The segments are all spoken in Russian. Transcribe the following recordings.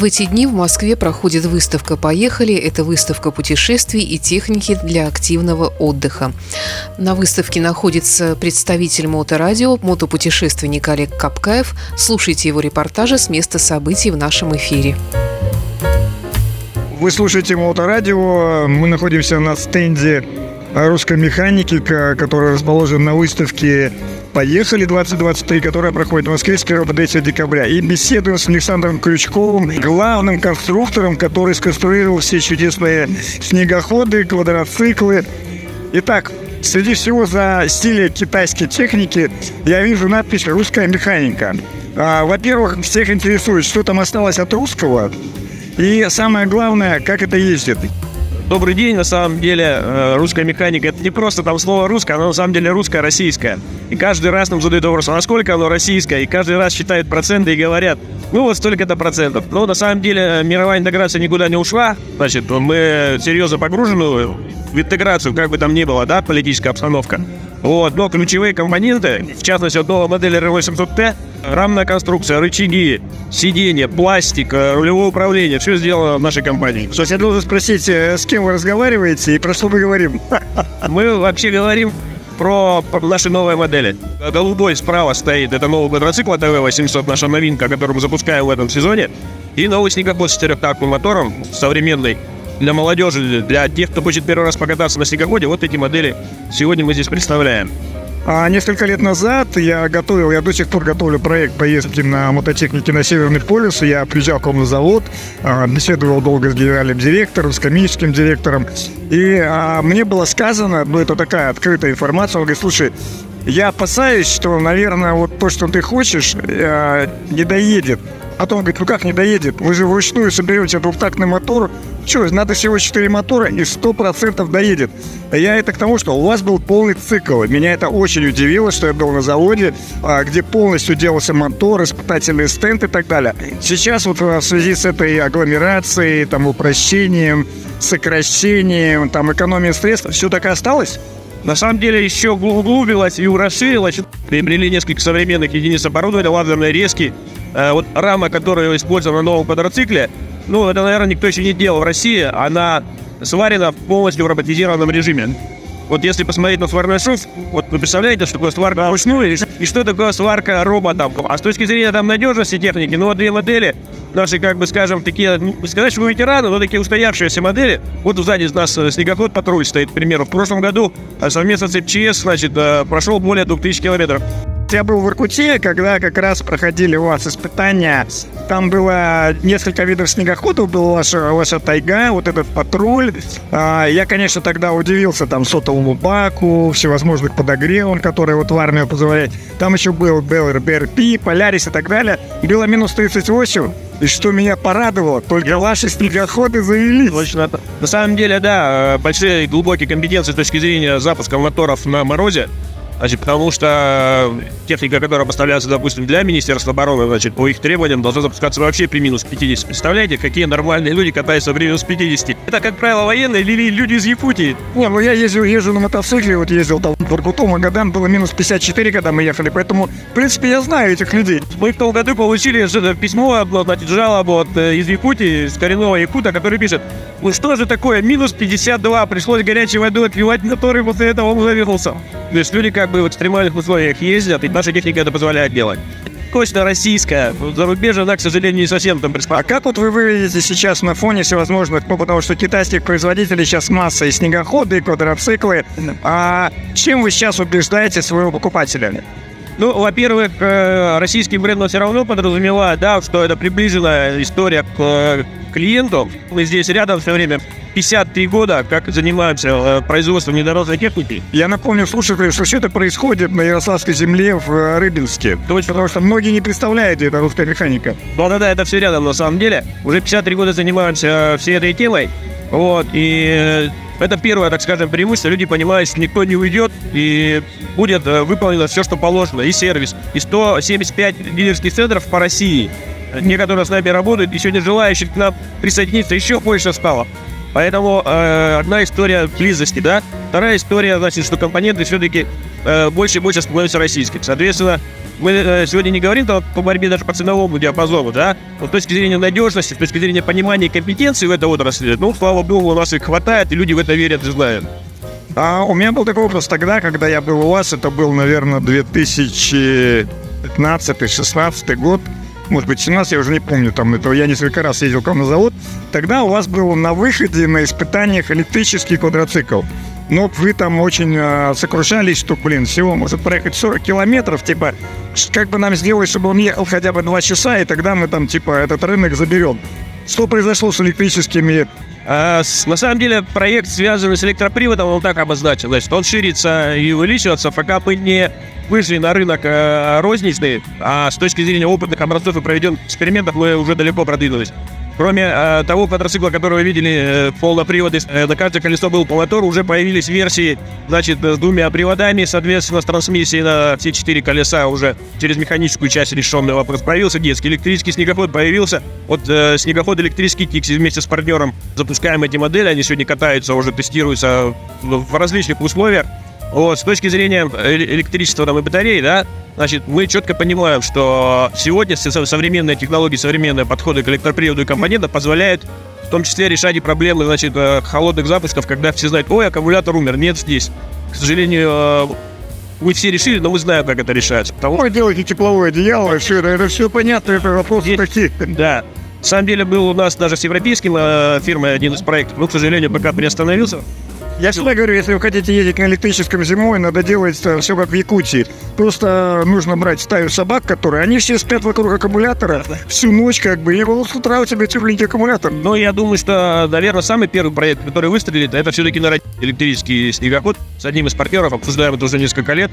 В эти дни в Москве проходит выставка «Поехали». Это выставка путешествий и техники для активного отдыха. На выставке находится представитель моторадио, мотопутешественник Олег Капкаев. Слушайте его репортажи с места событий в нашем эфире. Вы слушаете Моторадио. Мы находимся на стенде русской механики, который расположен на выставке «Поехали 2023», которая проходит в Москве с 1 по 3 декабря. И беседуем с Александром Крючковым, главным конструктором, который сконструировал все чудесные снегоходы, квадроциклы. Итак, среди всего за стиле китайской техники я вижу надпись «Русская механика». А, во-первых, всех интересует, что там осталось от русского, и самое главное, как это ездит. Добрый день, на самом деле э, русская механика это не просто там слово русское, оно на самом деле русское, российское. И каждый раз нам задают вопрос, а насколько оно российское, и каждый раз считают проценты и говорят, ну вот столько-то процентов. Но на самом деле мировая интеграция никуда не ушла, значит, мы серьезно погружены в интеграцию, как бы там ни было, да, политическая обстановка. Вот, но ключевые компоненты, в частности, от новой модели R800T, рамная конструкция, рычаги, сиденье, пластик, э, рулевое управление, все сделано в нашей компании. Есть я должен спросить, э, с кем вы разговариваете и про что мы говорим? Мы вообще говорим про, наши новые модели. Голубой справа стоит, это новый квадроцикл АТВ 800, наша новинка, которую мы запускаем в этом сезоне. И новый снегоход с четырехтактным мотором, современный, для молодежи, для тех, кто хочет первый раз покататься на снегоходе, вот эти модели сегодня мы здесь представляем. А несколько лет назад я готовил, я до сих пор готовлю проект поездки на мототехнике на Северный полюс. Я приезжал к вам на завод, а, беседовал долго с генеральным директором, с комическим директором. И а, мне было сказано, ну это такая открытая информация, он говорит, слушай, я опасаюсь, что, наверное, вот то, что ты хочешь, э, не доедет. А то он говорит, ну как не доедет? Вы же вручную соберете двухтактный мотор. Что, надо всего 4 мотора и 100% доедет. Я это к тому, что у вас был полный цикл. Меня это очень удивило, что я был на заводе, а, где полностью делался мотор, испытательный стенд и так далее. Сейчас вот в связи с этой агломерацией, там, упрощением, сокращением, там, экономией средств, все так и осталось? На самом деле еще углубилась и расширилась. Приобрели несколько современных единиц оборудования, лазерные резки. Э, вот рама, которая использована на новом квадроцикле, ну, это, наверное, никто еще не делал в России. Она сварена полностью в роботизированном режиме. Вот если посмотреть на сварной шов, вот вы представляете, что такое сварка вручную и что такое сварка роботом. А с точки зрения там надежности техники, ну вот две модели, наши, как бы скажем, такие, ну, сказать, что ветераны, но такие устоявшиеся модели. Вот сзади у нас э, снегоход патруль стоит, к примеру. В прошлом году э, совместно с МЧС, значит, прошел более 2000 километров. Я был в Иркуте, когда как раз проходили у вас испытания. Там было несколько видов снегоходов, была ваша, ваша тайга, вот этот патруль. А, я, конечно, тогда удивился там сотовому баку, всевозможных подогревам, которые вот в армию позволяют. Там еще был БРП, Полярис и так далее. Было минус 38. И что меня порадовало, только ваши снегоходы завелись. Точно. На самом деле, да, большие глубокие компетенции с точки зрения запуска моторов на морозе. Значит, потому что техника, которая поставляется, допустим, для Министерства обороны, значит, по их требованиям должна запускаться вообще при минус 50. Представляете, какие нормальные люди катаются при минус 50? Это, как правило, военные или люди из Якутии. Не, ну я езжу, езжу на мотоцикле, вот ездил там в Иркутом, и годам было минус 54, когда мы ехали, поэтому, в принципе, я знаю этих людей. Мы в том году получили письмо, значит, жалобу от, э, из Якутии, с коренного Якута, который пишет, ну что же такое, минус 52, пришлось горячей водой отпивать, который после этого он завелся. То есть люди как бы в экстремальных условиях ездят, и наша техника это позволяет делать. Точно российская. Зарубежье, она, к сожалению, не совсем там А как вот вы выглядите сейчас на фоне всевозможных, ну, потому что китайских производителей сейчас масса и снегоходы, и квадроциклы. А чем вы сейчас убеждаете своего покупателя? Ну, во-первых, э, российский бренд все равно подразумевает, да, что это приближенная история к клиенту. Мы здесь рядом все время 53 года, как занимаемся э, производством внедорожной техники. Я напомню слушателям, что все это происходит на Ярославской земле в э, Рыбинске. Точно, потому что многие не представляют, это русская механика. Да-да-да, это все рядом на самом деле. Уже 53 года занимаемся всей этой темой. Вот, и это первое, так скажем, преимущество. Люди понимают, что никто не уйдет, и будет выполнено все, что положено, и сервис. И 175 дилерских центров по России. Некоторые с нами работают, и сегодня желающих к нам присоединиться еще больше стало. Поэтому э, одна история близости, да. Вторая история, значит, что компоненты все-таки э, больше и больше становится российским. Соответственно, мы э, сегодня не говорим там, по борьбе даже по ценовому диапазону, да, но с точки зрения надежности, с точки зрения понимания и компетенции в этой отрасли, ну, слава богу, у нас их хватает, и люди в это верят и знают. А у меня был такой вопрос тогда, когда я был у вас, это был, наверное, 2015-16 год, может быть, 17, я уже не помню, там, этого я несколько раз ездил к вам на завод. Тогда у вас был на выходе на испытаниях электрический квадроцикл. Но вы там очень э, сокрушались, что, блин, всего может проехать 40 километров, типа, как бы нам сделать, чтобы он ехал хотя бы 2 часа, и тогда мы там, типа, этот рынок заберем. Что произошло с электрическими а, с, на самом деле проект, связанный с электроприводом, он так обозначил. Значит, он ширится и увеличивается, пока мы не вышли на рынок э, розничный, а с точки зрения опытных образцов и проведенных экспериментов мы уже далеко продвинулись. Кроме э, того квадроцикла, который вы видели, э, полноприводы, э, на каждое колесо был по мотору, уже появились версии, значит, с двумя приводами, соответственно, с трансмиссией на все четыре колеса уже через механическую часть решенный вопрос. Появился детский электрический снегоход, появился вот э, снегоход электрический Тикси вместе с партнером. Запускаем эти модели, они сегодня катаются, уже тестируются в различных условиях. Вот, с точки зрения э, электричества там, и батареи, да, значит, мы четко понимаем, что сегодня современные технологии, современные подходы к электроприводу и компонентам позволяют в том числе решать и проблемы, значит, э, холодных запусков, когда все знают, ой, аккумулятор умер, нет здесь. К сожалению, мы э, все решили, но мы знаем, как это решается. Потому... Вы делаете тепловое одеяло, все это, это все понятно, это вопросы Есть, такие. Да. На самом деле был у нас даже с европейским э, фирмой один из проектов, но, к сожалению, пока приостановился. Я всегда говорю, если вы хотите ездить на электрическом зимой, надо делать все как в Якутии. Просто нужно брать стаю собак, которые, они все спят вокруг аккумулятора всю ночь как бы, и вот с утра у тебя тепленький аккумулятор. Ну, я думаю, что, наверное, самый первый проект, который выстрелит, это все-таки на электрический снегоход с одним из партнеров, обсуждаем это уже несколько лет.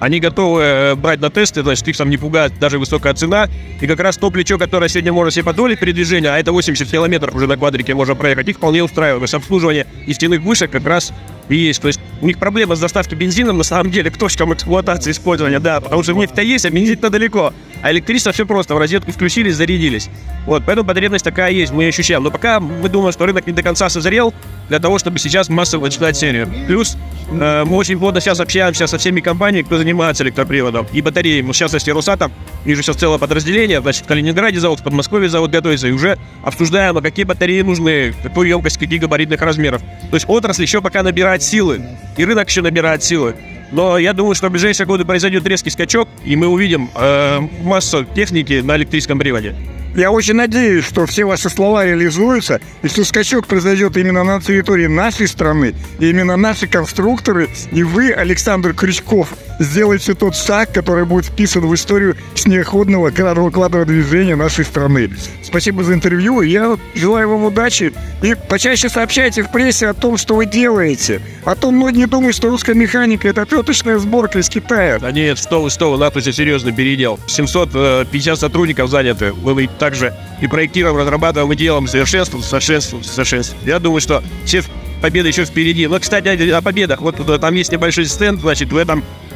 Они готовы э, брать на тесты, значит, их там не пугает даже высокая цена. И как раз то плечо, которое сегодня может себе позволить передвижение, а это 80 километров уже на квадрике можно проехать, их вполне устраивает. То есть обслуживание и стенных вышек как раз есть. То есть у них проблема с доставкой бензином на самом деле к точкам эксплуатации использования, да, потому что нефть-то есть, а бензин-то далеко. А электричество все просто, в розетку включили, зарядились. Вот, поэтому потребность такая есть, мы ее ощущаем. Но пока мы думаем, что рынок не до конца созрел для того, чтобы сейчас массово начинать серию. Плюс э, мы очень плотно сейчас общаемся со всеми компаниями, кто занимается электроприводом и батареями. В частности, Росатом, вижу сейчас целое подразделение, значит, в Калининграде завод, в Подмосковье завод готовится, и уже обсуждаем, а какие батареи нужны, какую емкость, каких габаритных размеров. То есть отрасль еще пока набирает силы, и рынок еще набирает силы. Но я думаю, что в ближайшие годы произойдет резкий скачок, и мы увидим э, массу техники на электрическом приводе. Я очень надеюсь, что все ваши слова реализуются, и что скачок произойдет именно на территории нашей страны, и именно наши конструкторы, и вы, Александр Крючков, сделаете тот шаг, который будет вписан в историю снегоходного квадровокладного движения нашей страны. Спасибо за интервью, я желаю вам удачи, и почаще сообщайте в прессе о том, что вы делаете. А то многие думают, что русская механика – это петочная сборка из Китая. Да нет, что вы, что вы, НАТО серьезно передел. 750 сотрудников заняты, вы также и проектируем, разрабатываем и делаем совершенствуем, совершенствуем, совершенствуем. Я думаю, что все победы еще впереди. Но, кстати, о победах. Вот там есть небольшой стенд, значит, в этом э,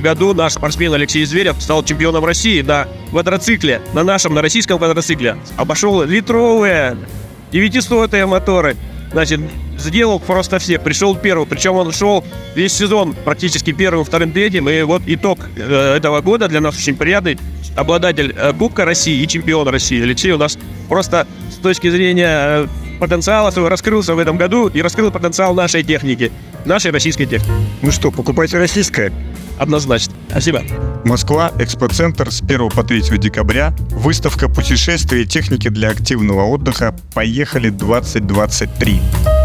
году наш спортсмен Алексей Зверев стал чемпионом России на квадроцикле, на нашем, на российском квадроцикле. Обошел литровые 900 моторы. Значит, сделал просто всех. Пришел первым. Причем он шел весь сезон практически первым, вторым, третьим. И вот итог э, этого года для нас очень приятный. Обладатель э, Кубка России и чемпион России. Алексей у нас просто с точки зрения э, потенциала своего раскрылся в этом году и раскрыл потенциал нашей техники, нашей российской техники. Ну что, покупайте российское? Однозначно. Спасибо. Москва, экспоцентр с 1 по 3 декабря. Выставка путешествий и техники для активного отдыха «Поехали 2023».